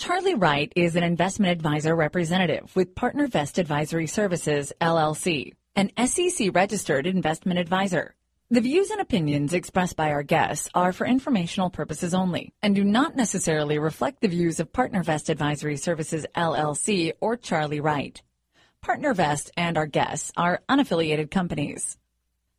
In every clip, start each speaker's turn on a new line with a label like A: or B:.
A: Charlie Wright is an investment advisor representative with PartnerVest Advisory Services, LLC, an SEC registered investment advisor. The views and opinions expressed by our guests are for informational purposes only and do not necessarily reflect the views of PartnerVest Advisory Services, LLC or Charlie Wright. PartnerVest and our guests are unaffiliated companies.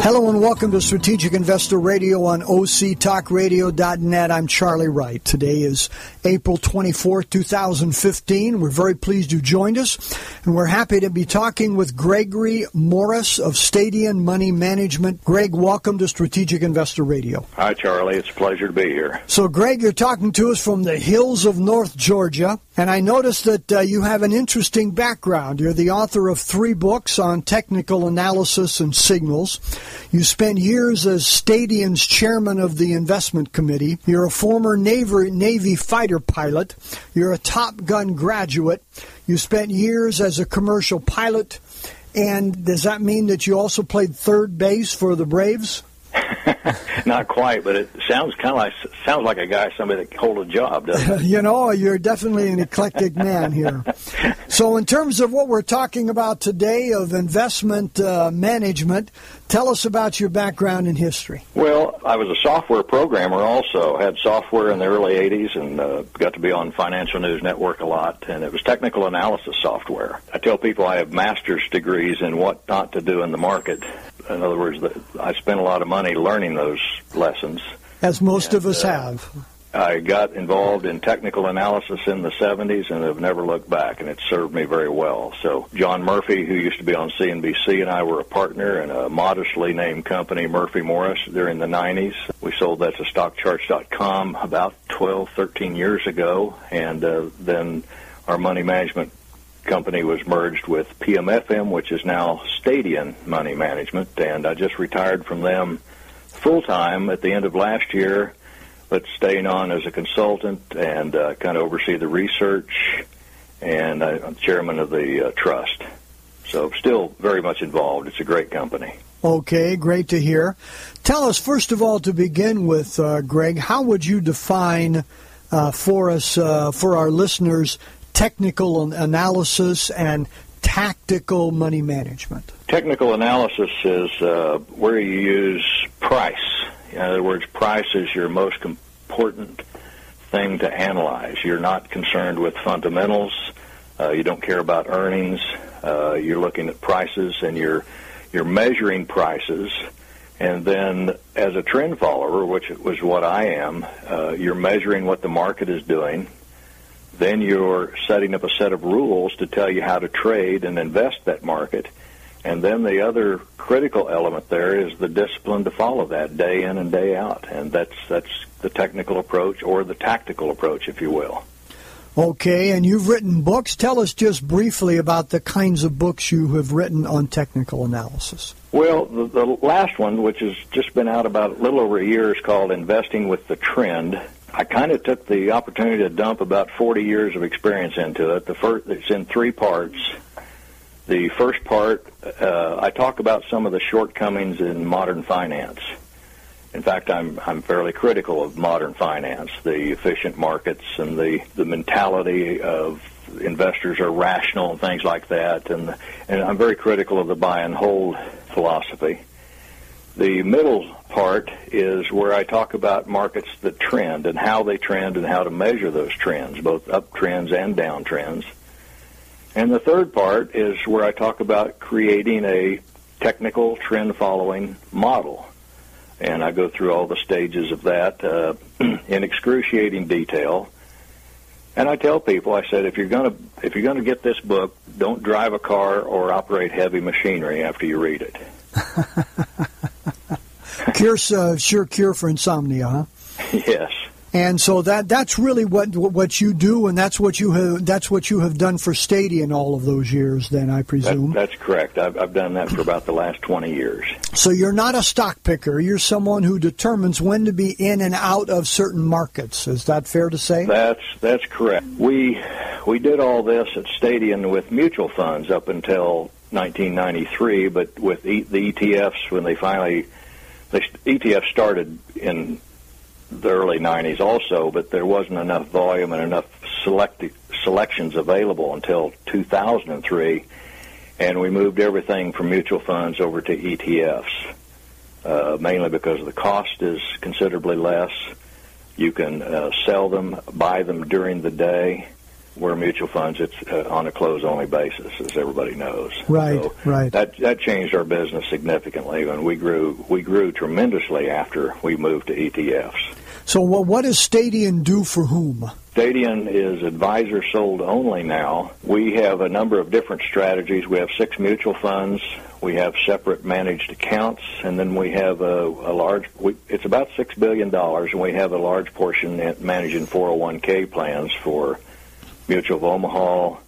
B: Hello and welcome to Strategic Investor Radio on OCTalkRadio.net. I'm Charlie Wright. Today is April 24th, 2015. We're very pleased you joined us, and we're happy to be talking with Gregory Morris of Stadion Money Management. Greg, welcome to Strategic Investor Radio.
C: Hi, Charlie. It's a pleasure to be here.
B: So, Greg, you're talking to us from the hills of North Georgia, and I noticed that uh, you have an interesting background. You're the author of three books on technical analysis and signals. You spent years as Stadion's chairman of the investment committee. You're a former Navy, Navy fighter pilot. You're a Top Gun graduate. You spent years as a commercial pilot. And does that mean that you also played third base for the Braves?
C: Not quite, but it sounds kind of like sounds like a guy somebody that hold a job, doesn't it?
B: you know, you're definitely an eclectic man here. So, in terms of what we're talking about today of investment uh, management, tell us about your background in history.
C: Well, I was a software programmer. Also, had software in the early '80s, and uh, got to be on Financial News Network a lot. And it was technical analysis software. I tell people I have master's degrees in what not to do in the market in other words, I spent a lot of money learning those lessons.
B: As most and, of us uh, have.
C: I got involved in technical analysis in the 70s and have never looked back, and it served me very well. So, John Murphy, who used to be on CNBC, and I were a partner in a modestly named company, Murphy Morris, during the 90s. We sold that to StockCharts.com about 12, 13 years ago, and uh, then our money management company was merged with PMFM, which is now Stadion Money Management, and I just retired from them full time at the end of last year, but staying on as a consultant and uh, kind of oversee the research, and I'm chairman of the uh, trust. So still very much involved. It's a great company.
B: Okay, great to hear. Tell us, first of all, to begin with, uh, Greg, how would you define uh, for us, uh, for our listeners, technical analysis and tactical money management?
C: Technical analysis is uh, where you use price. In other words, price is your most important thing to analyze. You're not concerned with fundamentals. Uh, you don't care about earnings. Uh, you're looking at prices and you're you're measuring prices. And then, as a trend follower, which was what I am, uh, you're measuring what the market is doing then you're setting up a set of rules to tell you how to trade and invest that market. And then the other critical element there is the discipline to follow that day in and day out. And that's that's the technical approach or the tactical approach, if you will.
B: Okay, and you've written books. Tell us just briefly about the kinds of books you have written on technical analysis.
C: Well, the, the last one, which has just been out about a little over a year, is called Investing with the Trend I kind of took the opportunity to dump about 40 years of experience into it. The first, it's in three parts. The first part, uh, I talk about some of the shortcomings in modern finance. In fact, I'm I'm fairly critical of modern finance, the efficient markets and the the mentality of investors are rational and things like that, and and I'm very critical of the buy and hold philosophy. The middle part is where I talk about markets that trend and how they trend and how to measure those trends, both uptrends and downtrends. And the third part is where I talk about creating a technical trend following model. And I go through all the stages of that uh, in excruciating detail. And I tell people, I said, if you're to if you're to get this book, don't drive a car or operate heavy machinery after you read it.
B: Cure, uh, sure cure for insomnia, huh?
C: Yes.
B: And so that that's really what what you do, and that's what you have that's what you have done for Stadion all of those years. Then I presume
C: that, that's correct. I've, I've done that for about the last twenty years.
B: So you're not a stock picker. You're someone who determines when to be in and out of certain markets. Is that fair to say?
C: That's that's correct. We we did all this at Stadion with mutual funds up until 1993, but with the ETFs when they finally the ETF started in the early 90s also, but there wasn't enough volume and enough select, selections available until 2003, and we moved everything from mutual funds over to ETFs, uh, mainly because the cost is considerably less. You can uh, sell them, buy them during the day. Where mutual funds, it's uh, on a close-only basis, as everybody knows.
B: Right, so right.
C: That that changed our business significantly, and we grew we grew tremendously after we moved to ETFs.
B: So, what does Stadion do for whom?
C: Stadion is advisor sold only now. We have a number of different strategies. We have six mutual funds. We have separate managed accounts, and then we have a, a large. We, it's about six billion dollars, and we have a large portion managing 401k plans for Mutual of Omaha,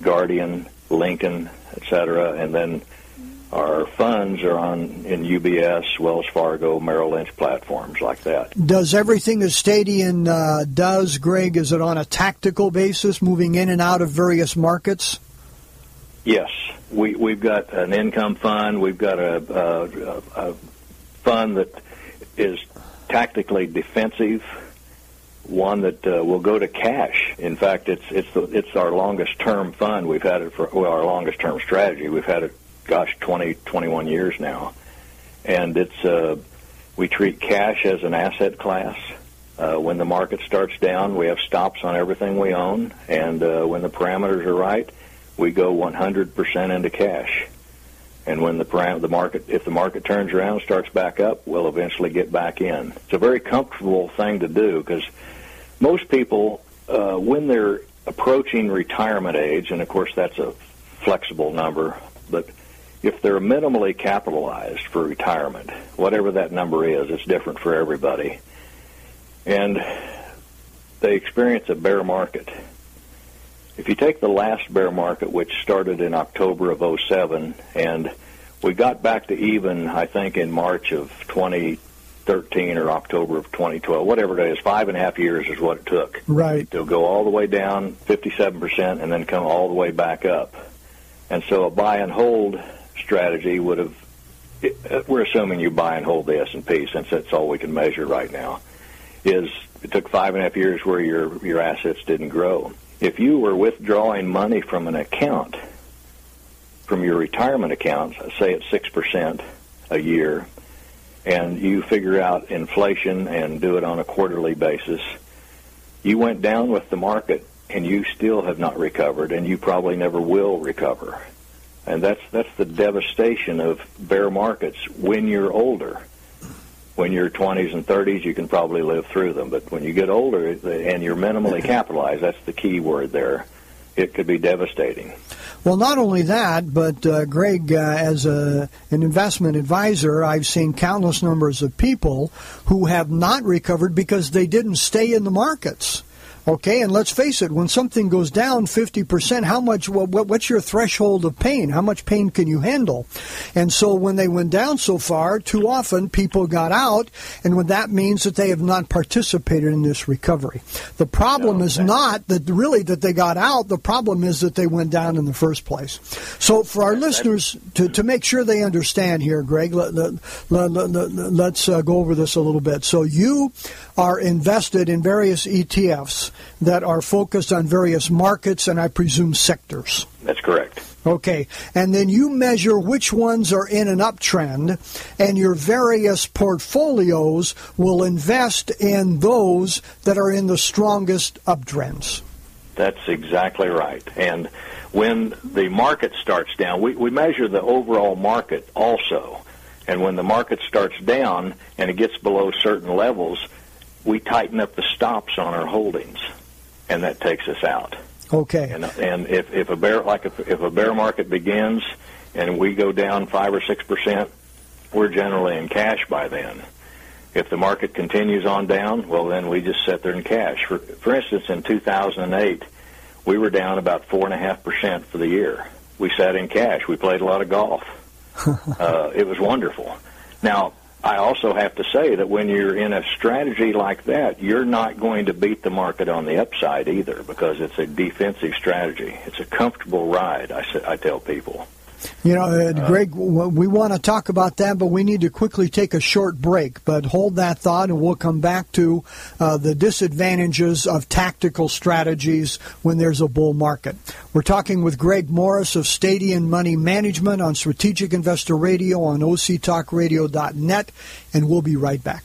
C: Guardian, Lincoln, etc., and then our funds are on in UBS, Wells Fargo, Merrill Lynch platforms like that.
B: Does everything that Stadion uh, does, Greg, is it on a tactical basis, moving in and out of various markets?
C: Yes, we we've got an income fund. We've got a, a, a fund that is tactically defensive. One that uh, will go to cash. In fact, it's it's the, it's our longest term fund. We've had it for well, our longest term strategy. We've had it gosh, 20, 21 years now. And it's, uh, we treat cash as an asset class. Uh, when the market starts down, we have stops on everything we own. And uh, when the parameters are right, we go 100% into cash. And when the the market, if the market turns around starts back up, we'll eventually get back in. It's a very comfortable thing to do because most people, uh, when they're approaching retirement age, and of course that's a flexible number, but if they're minimally capitalized for retirement, whatever that number is, it's different for everybody, and they experience a bear market. If you take the last bear market, which started in October of 07, and we got back to even, I think, in March of 2013 or October of 2012, whatever it is, five and a half years is what it took.
B: Right.
C: To go all the way down 57% and then come all the way back up. And so a buy and hold strategy would have. Uh, we're assuming you buy and hold the S and P since that's all we can measure right now. Is it took five and a half years where your your assets didn't grow. If you were withdrawing money from an account, from your retirement account, say at six percent a year, and you figure out inflation and do it on a quarterly basis, you went down with the market and you still have not recovered, and you probably never will recover and that's that's the devastation of bear markets when you're older. When you're 20s and 30s, you can probably live through them, but when you get older and you're minimally capitalized, that's the key word there. It could be devastating.
B: Well, not only that, but uh, Greg, uh, as a, an investment advisor, I've seen countless numbers of people who have not recovered because they didn't stay in the markets. Okay, and let's face it, when something goes down 50%, how much, what, what's your threshold of pain? How much pain can you handle? And so when they went down so far, too often people got out, and when that means that they have not participated in this recovery. The problem no, is not that really that they got out, the problem is that they went down in the first place. So for our listeners, to, to make sure they understand here, Greg, let, let, let, us uh, go over this a little bit. So you are invested in various ETFs that are focused on various markets and I presume sectors.
C: That's correct.
B: Okay. And then you measure which ones are in an uptrend, and your various portfolios will invest in those that are in the strongest uptrends.
C: That's exactly right. And when the market starts down, we, we measure the overall market also. And when the market starts down and it gets below certain levels, we tighten up the stops on our holdings, and that takes us out.
B: Okay.
C: And, and if, if a bear like if, if a bear market begins and we go down five or six percent, we're generally in cash by then. If the market continues on down, well, then we just sit there in cash. For, for instance, in 2008, we were down about 4.5% for the year. We sat in cash. We played a lot of golf. uh, it was wonderful. Now, I also have to say that when you're in a strategy like that, you're not going to beat the market on the upside either because it's a defensive strategy. It's a comfortable ride, I, I tell people.
B: You know, uh, Greg, we want to talk about that, but we need to quickly take a short break. But hold that thought, and we'll come back to uh, the disadvantages of tactical strategies when there's a bull market. We're talking with Greg Morris of Stadion Money Management on Strategic Investor Radio on OCTalkRadio.net, and we'll be right back.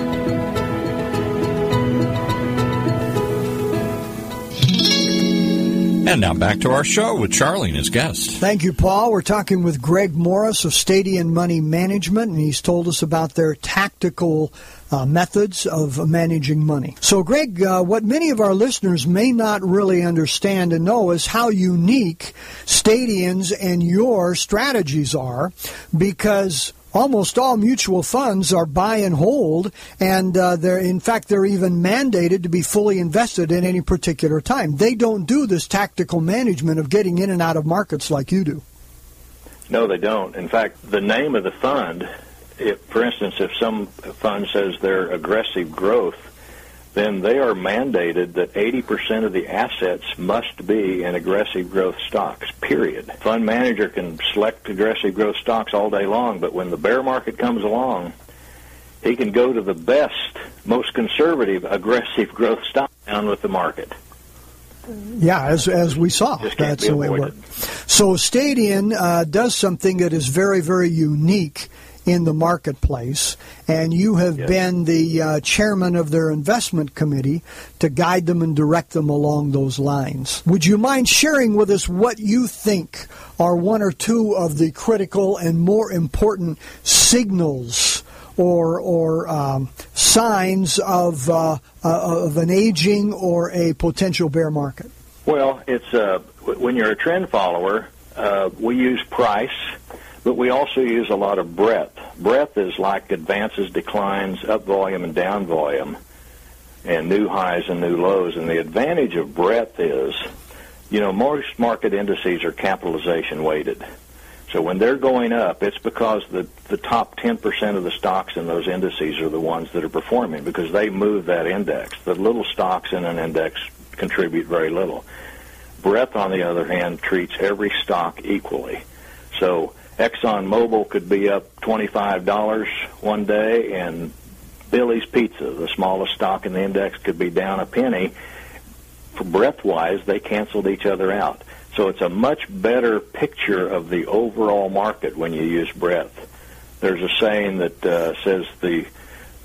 D: And now back to our show with Charlie and his guest.
B: Thank you, Paul. We're talking with Greg Morris of Stadion Money Management, and he's told us about their tactical uh, methods of managing money. So, Greg, uh, what many of our listeners may not really understand and know is how unique Stadion's and your strategies are because almost all mutual funds are buy and hold, and uh, they're in fact they're even mandated to be fully invested in any particular time. They don't do this tactical management of getting in and out of markets like you do.
C: No, they don't. In fact, the name of the fund, if, for instance, if some fund says they're aggressive growth, then they are mandated that 80% of the assets must be in aggressive growth stocks, period. Fund manager can select aggressive growth stocks all day long, but when the bear market comes along, he can go to the best, most conservative, aggressive growth stock down with the market.
B: Yeah, as as we saw, that's the way it works. So Stadion uh, does something that is very, very unique in the marketplace, and you have yes. been the uh, chairman of their investment committee to guide them and direct them along those lines. Would you mind sharing with us what you think are one or two of the critical and more important signals? Or, or um, signs of, uh, uh, of an aging or a potential bear market?
C: Well, it's uh, when you're a trend follower, uh, we use price but we also use a lot of breadth. Breadth is like advances, declines, up volume, and down volume, and new highs and new lows. And the advantage of breadth is, you know, most market indices are capitalization weighted. So when they're going up, it's because the, the top 10% of the stocks in those indices are the ones that are performing because they move that index. The little stocks in an index contribute very little. Breadth, on the other hand, treats every stock equally. So Exxon Mobil could be up $25 one day, and Billy's Pizza, the smallest stock in the index, could be down a penny. For breadth wise, they canceled each other out. So it's a much better picture of the overall market when you use breadth. There's a saying that uh, says the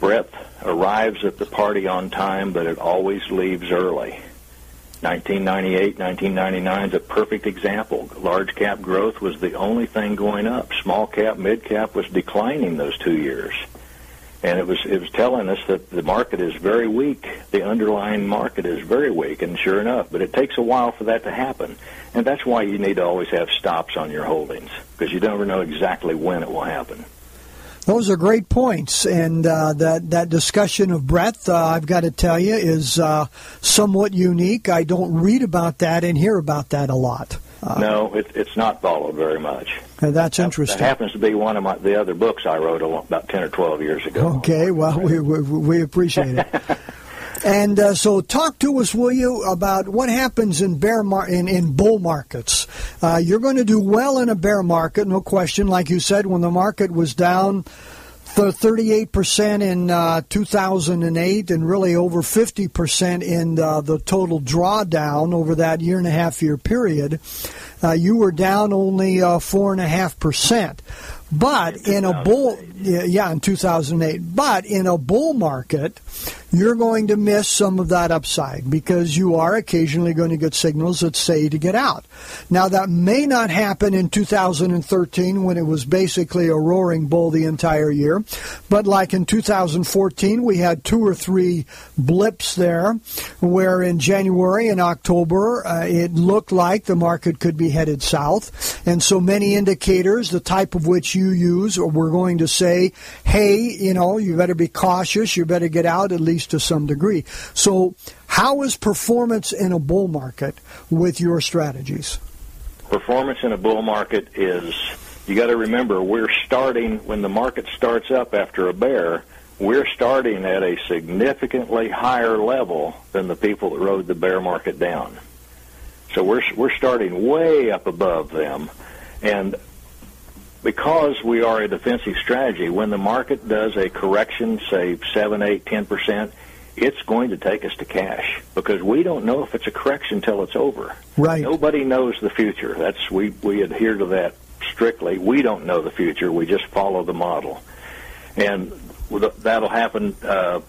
C: breadth arrives at the party on time, but it always leaves early. 1998, 1999 is a perfect example. Large cap growth was the only thing going up. Small cap, mid cap was declining those two years. And it was it was telling us that the market is very weak. The underlying market is very weak, and sure enough, but it takes a while for that to happen. And that's why you need to always have stops on your holdings because you never know exactly when it will happen.
B: Those are great points, and uh, that that discussion of breadth, uh, I've got to tell you, is uh, somewhat unique. I don't read about that and hear about that a lot.
C: Uh, no, it, it's not followed very much.
B: that's interesting.
C: That happens to be one of my, the other books I wrote about ten or twelve years ago.
B: Okay, well, we, we, we appreciate it. And uh, so, talk to us, will you, about what happens in bear mar- in, in bull markets. Uh, you're going to do well in a bear market, no question. Like you said, when the market was down 38% in uh, 2008 and really over 50% in uh, the total drawdown over that year and a half year period. Uh, you were down only uh, 4.5%. But in, in a bull, yeah, in 2008. But in a bull market, you're going to miss some of that upside because you are occasionally going to get signals that say to get out. Now, that may not happen in 2013 when it was basically a roaring bull the entire year. But like in 2014, we had two or three blips there where in January and October uh, it looked like the market could be headed south. And so many indicators, the type of which you use, or we're going to say, hey, you know, you better be cautious, you better get out at least to some degree. So, how is performance in a bull market with your strategies?
C: Performance in a bull market is, you got to remember, we're starting, when the market starts up after a bear, we're starting at a significantly higher level than the people that rode the bear market down. So we're we're starting way up above them, and because we are a defensive strategy, when the market does a correction, say seven, eight, ten percent, it's going to take us to cash because we don't know if it's a correction until it's over.
B: Right.
C: Nobody knows the future. That's we we adhere to that strictly. We don't know the future. We just follow the model, and that'll happen. Uh,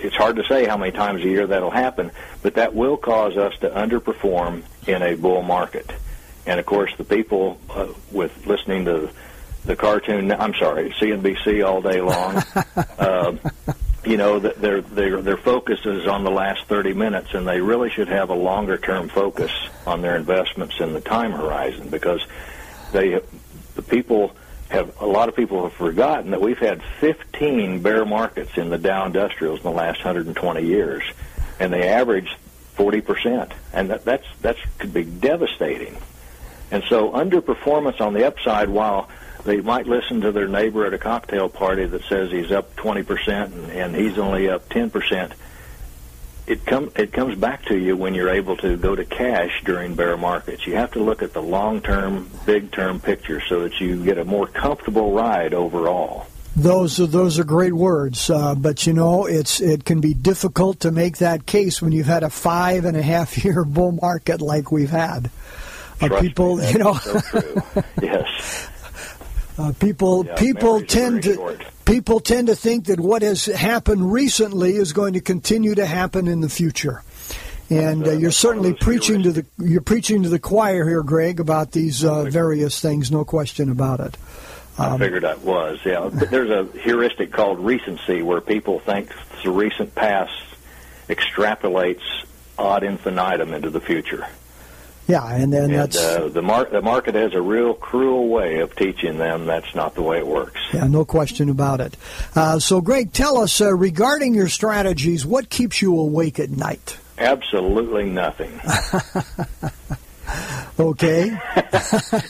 C: it's hard to say how many times a year that'll happen, but that will cause us to underperform in a bull market. And of course, the people uh, with listening to the cartoon, I'm sorry, CNBC all day long, uh, you know, their their their focus is on the last 30 minutes, and they really should have a longer term focus on their investments in the time horizon because they the people have a lot of people have forgotten that we've had 15 bear markets in the Dow Industrials in the last 120 years, and they average 40 percent, and that, that's that's could be devastating. And so underperformance on the upside, while they might listen to their neighbor at a cocktail party that says he's up 20% and, and he's only up 10%, it, come, it comes back to you when you're able to go to cash during bear markets. You have to look at the long-term, big-term picture so that you get a more comfortable ride overall.
B: Those are those are great words, uh, but you know it's it can be difficult to make that case when you've had a five and a half year bull market like we've had.
C: Uh,
B: people,
C: me,
B: you know,
C: so yes.
B: Uh, people
C: yeah,
B: people tend to
C: short.
B: people tend to think that what has happened recently is going to continue to happen in the future. And uh, you're certainly preaching to the you're preaching to the choir here, Greg, about these uh, various things. No question about it.
C: Um, I figured I was. Yeah, but there's a heuristic called recency, where people think the recent past extrapolates ad infinitum into the future.
B: Yeah, and then
C: and,
B: that's
C: uh, the, mar- the market has a real cruel way of teaching them that's not the way it works.
B: Yeah, no question about it. Uh, so, Greg, tell us uh, regarding your strategies, what keeps you awake at night?
C: Absolutely nothing.
B: okay.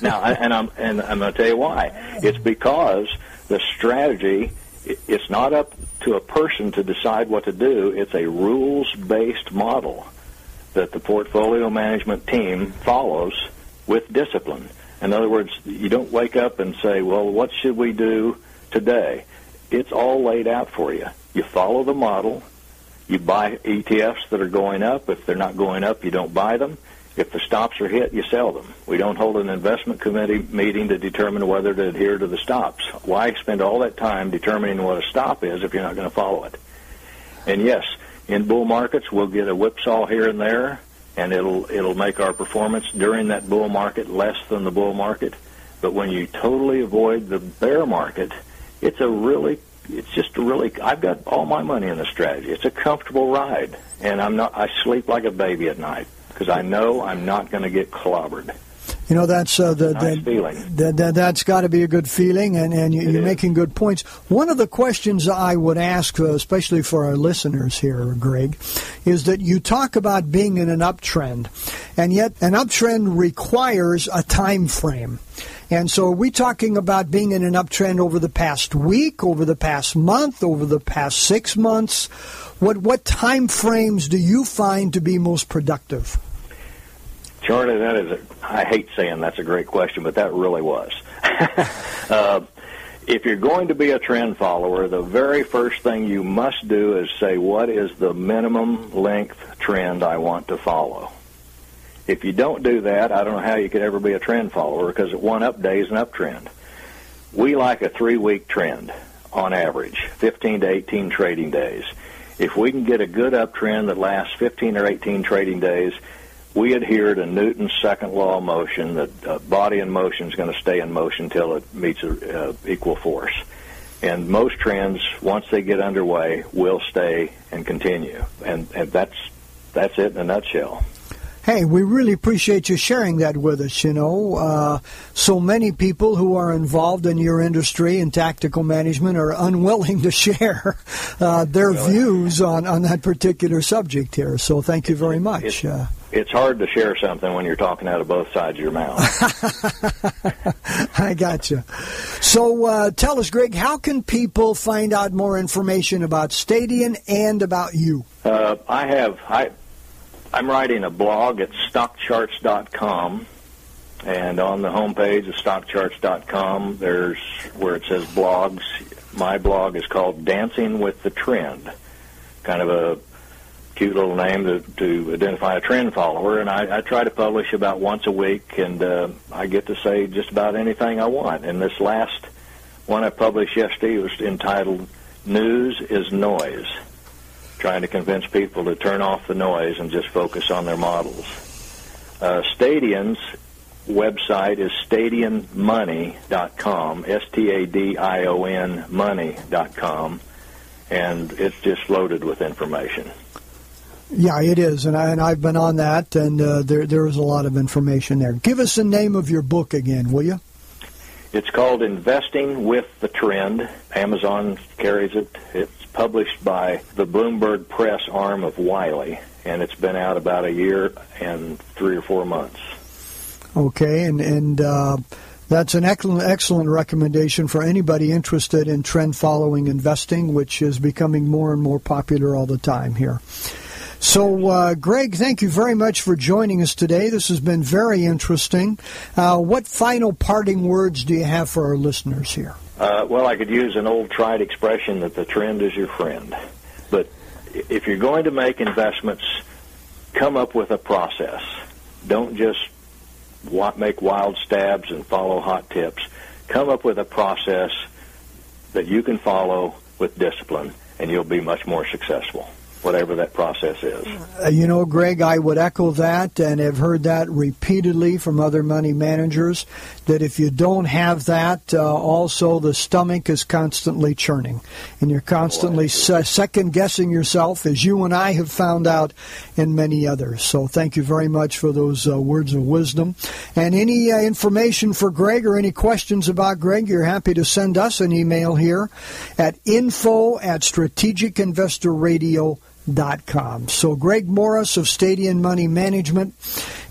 C: now, and I'm and I'm going to tell you why. It's because the strategy it's not up to a person to decide what to do. It's a rules-based model that the portfolio management team follows with discipline. In other words, you don't wake up and say, well, what should we do today? It's all laid out for you. You follow the model. You buy ETFs that are going up. If they're not going up, you don't buy them. If the stops are hit, you sell them. We don't hold an investment committee meeting to determine whether to adhere to the stops. Why spend all that time determining what a stop is if you're not going to follow it? And yes, in bull markets, we'll get a whipsaw here and there, and it'll it'll make our performance during that bull market less than the bull market. But when you totally avoid the bear market, it's a really it's just a really I've got all my money in the strategy. It's a comfortable ride, and I'm not I sleep like a baby at night because I know I'm not going to get clobbered.
B: You know, that's uh, the,
C: nice feeling.
B: The, the, that's got to be a good feeling, and, and you, are making good points. One of the questions I would ask, uh, especially for our listeners here, Greg, is that you talk about being in an uptrend, and yet an uptrend requires a time frame. And so, are we talking about being in an uptrend over the past week, over the past month, over the past six months? What what time frames do you find to be most productive?
C: Charlie, that is, a, I hate saying that's a great question, but that really was. uh, if you're going to be a trend follower, the very first thing you must do is say, what is the minimum length trend I want to follow? If you don't do that, I don't know how you could ever be a trend follower because one up day is an uptrend. We like a three week trend on average, 15 to 18 trading days. If we can get a good uptrend that lasts 15 or 18 trading days, we adhere to Newton's second law of motion that uh, body in motion is going to stay in motion until it meets a, uh, equal force. And most trends, once they get underway, will stay and continue. And, and that's that's it in a nutshell.
B: Hey, we really appreciate you sharing that with us. You know, uh, so many people who are involved in your industry and tactical management are unwilling to share uh, their really? views on, on that particular subject here. So thank you very much.
C: Uh, it's hard to share something when you're talking out of both sides of your mouth.
B: I got you. So uh, tell us, Greg, how can people find out more information about Stadion and about you?
C: Uh, I have I I'm writing a blog at stockcharts.com, and on the homepage of stockcharts.com, there's where it says blogs. My blog is called Dancing with the Trend, kind of a cute little name to, to identify a trend follower. And I, I try to publish about once a week, and uh, I get to say just about anything I want. And this last one I published yesterday was entitled "News is Noise." trying to convince people to turn off the noise and just focus on their models. Uh, Stadion's website is stadionmoney.com, S-T-A-D-I-O-N money.com, and it's just loaded with information.
B: Yeah, it is, and, I, and I've been on that, and uh, there there is a lot of information there. Give us the name of your book again, will you?
C: It's called Investing with the Trend. Amazon carries it. It's published by the Bloomberg Press arm of Wiley, and it's been out about a year and three or four months.
B: Okay, and and uh, that's an excellent excellent recommendation for anybody interested in trend following investing, which is becoming more and more popular all the time here. So, uh, Greg, thank you very much for joining us today. This has been very interesting. Uh, what final parting words do you have for our listeners here?
C: Uh, well, I could use an old tried expression that the trend is your friend. But if you're going to make investments, come up with a process. Don't just make wild stabs and follow hot tips. Come up with a process that you can follow with discipline, and you'll be much more successful whatever that process is.
B: Uh, you know, Greg, I would echo that and have heard that repeatedly from other money managers that if you don't have that, uh, also the stomach is constantly churning and you're constantly se- second guessing yourself, as you and I have found out and many others. So thank you very much for those uh, words of wisdom. And any uh, information for Greg or any questions about Greg, you're happy to send us an email here at info at strategicinvestorradio.com Com. So, Greg Morris of Stadion Money Management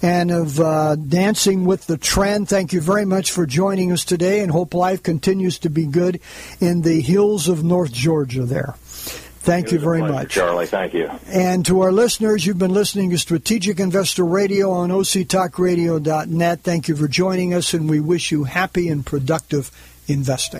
B: and of uh, Dancing with the Trend, thank you very much for joining us today, and hope life continues to be good in the hills of North Georgia there. Thank you very
C: pleasure,
B: much.
C: Charlie. Thank you.
B: And to our listeners, you've been listening to Strategic Investor Radio on OCTalkRadio.net. Thank you for joining us, and we wish you happy and productive investing.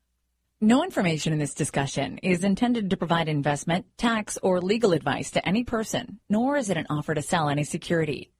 A: No information in this discussion is intended to provide investment, tax, or legal advice to any person, nor is it an offer to sell any security.